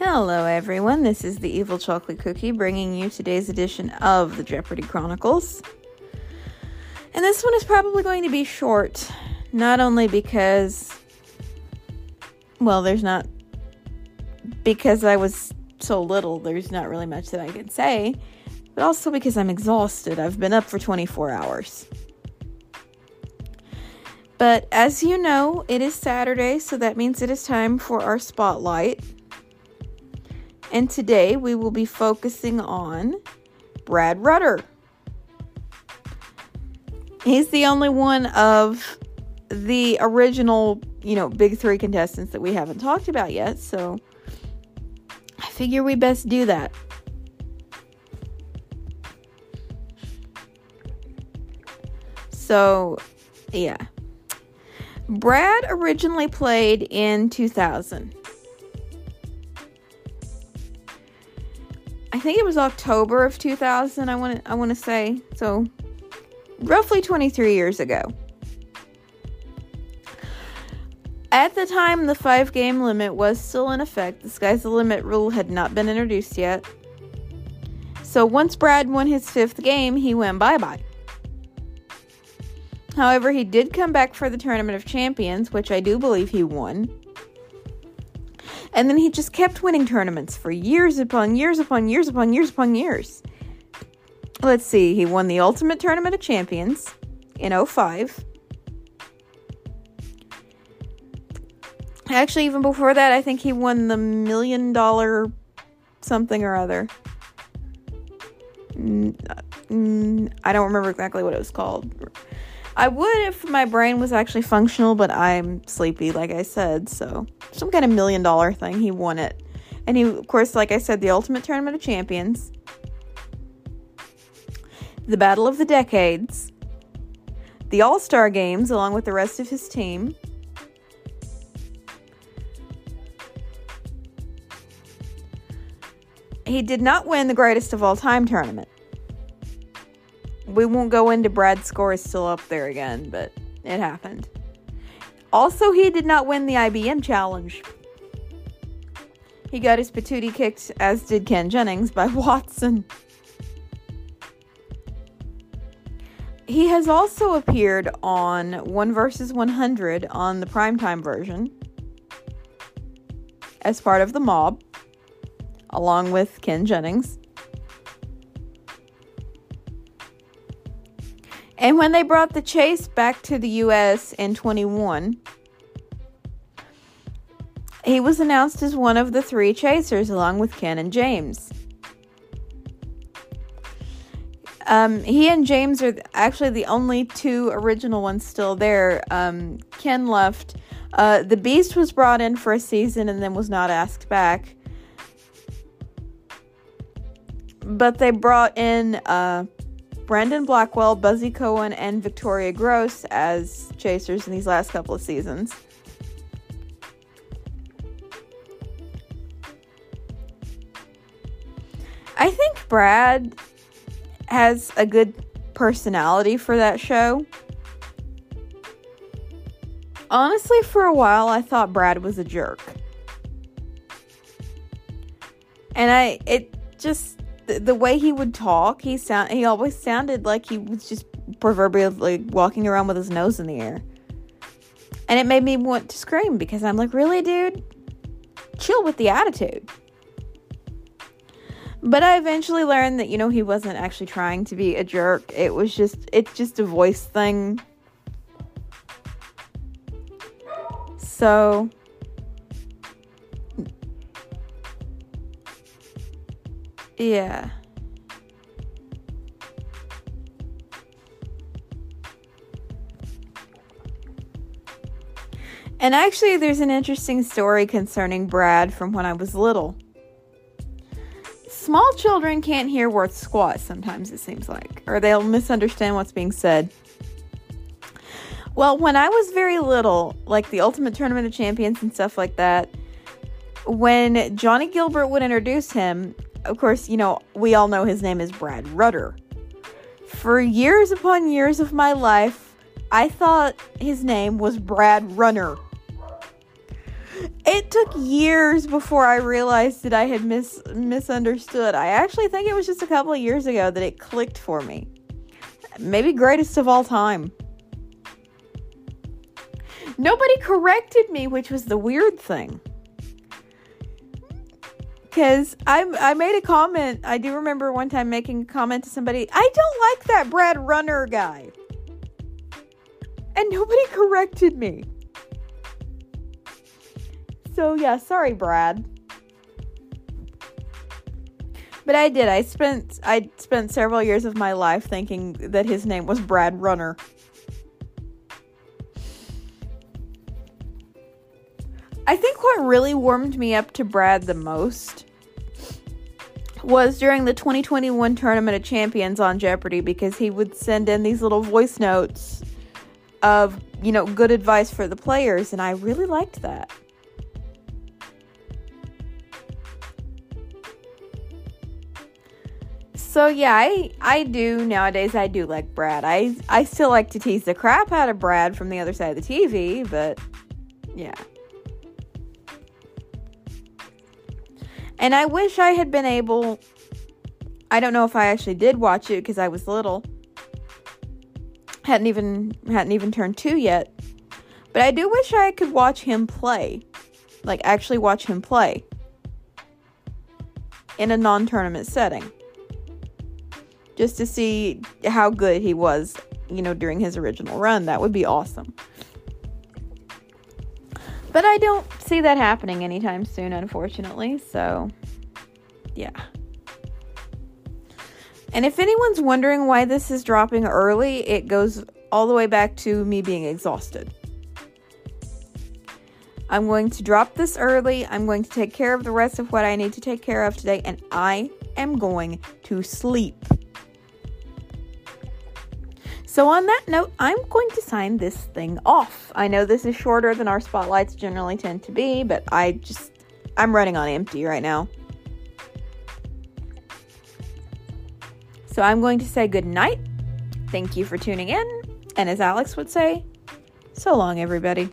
Hello, everyone. This is the Evil Chocolate Cookie bringing you today's edition of the Jeopardy Chronicles. And this one is probably going to be short, not only because, well, there's not, because I was so little, there's not really much that I can say, but also because I'm exhausted. I've been up for 24 hours. But as you know, it is Saturday, so that means it is time for our spotlight. And today we will be focusing on Brad Rutter. He's the only one of the original, you know, big three contestants that we haven't talked about yet. So I figure we best do that. So, yeah. Brad originally played in 2000. I think it was October of 2000. I want to I want to say so, roughly 23 years ago. At the time, the five game limit was still in effect. The sky's the limit rule had not been introduced yet. So once Brad won his fifth game, he went bye bye. However, he did come back for the Tournament of Champions, which I do believe he won. And then he just kept winning tournaments for years upon years upon years upon years upon years. Let's see, he won the Ultimate Tournament of Champions in 05. Actually, even before that, I think he won the million dollar something or other. Uh, I don't remember exactly what it was called. I would if my brain was actually functional, but I'm sleepy, like I said. So, some kind of million dollar thing. He won it. And he, of course, like I said, the Ultimate Tournament of Champions, the Battle of the Decades, the All Star Games, along with the rest of his team. He did not win the greatest of all time tournament we won't go into Brad's score is still up there again, but it happened. Also, he did not win the IBM challenge. He got his patootie kicked, as did Ken Jennings, by Watson. He has also appeared on 1 versus 100 on the primetime version as part of the mob, along with Ken Jennings. And when they brought the chase back to the US in 21, he was announced as one of the three chasers along with Ken and James. Um, he and James are actually the only two original ones still there. Um, Ken left. Uh, the Beast was brought in for a season and then was not asked back. But they brought in uh, Brandon Blackwell, Buzzy Cohen, and Victoria Groce as chasers in these last couple of seasons. I think Brad has a good personality for that show. Honestly, for a while, I thought Brad was a jerk. And I, it just, the, way he would talk, he sound he always sounded like he was just proverbially walking around with his nose in the air. And it made me want to scream because I'm like, really, dude? Chill with the attitude. But I eventually learned that, you know, he wasn't actually trying to be a jerk. It was just, it's just a voice thing. So, Yeah. And actually, there's an interesting story concerning Brad from when I was little. Small children can't hear worth squat sometimes, it seems like, or they'll misunderstand what's being said. Well, when I was very little, like the Ultimate Tournament of Champions and stuff like that, when Johnny Gilbert would introduce him, of course, you know, we all know his name is Brad Rutter. For years upon years of my life, I thought his name was Brad Runner. It took years before I realized that I had mis- misunderstood. I actually think it was just a couple of years ago that it clicked for me. Maybe greatest of all time. Nobody corrected me, which was the weird thing. Because I, I made a comment. I do remember one time making a comment to somebody, I don't like that Brad Runner guy. And nobody corrected me. So, yeah, sorry, Brad. But I did. I spent I spent several years of my life thinking that his name was Brad Runner. I think what really warmed me up to Brad the most was during the 2021 Tournament of Champions on Jeopardy because he would send in these little voice notes of, you know, good advice for the players, and I really liked that. So yeah, I I do nowadays. I do like Brad. I I still like to tease the crap out of Brad from the other side of the TV, but yeah. And I wish I had been able. I don't know if I actually did watch it because I was little. Hadn't even hadn't even turned two yet. But I do wish I could watch him play, like actually watch him play in a non-tournament setting, just to see how good he was, you know, during his original run. That would be awesome. But I don't see that happening anytime soon, unfortunately. So, yeah. And if anyone's wondering why this is dropping early, it goes all the way back to me being exhausted. I'm going to drop this early. I'm going to take care of the rest of what I need to take care of today, and I am going to sleep. So, on that note, I'm going to sign this thing off. I know this is shorter than our spotlights generally tend to be, but I just, I'm running on empty right now. So, I'm going to say good night. Thank you for tuning in. And as Alex would say, so long, everybody.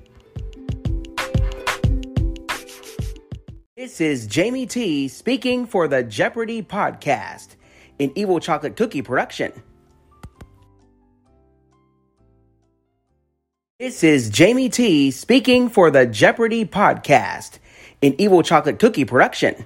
This is Jamie T speaking for the Jeopardy podcast, an Evil Chocolate Cookie production. This is Jamie T speaking for the Jeopardy podcast, an Evil Chocolate Cookie production.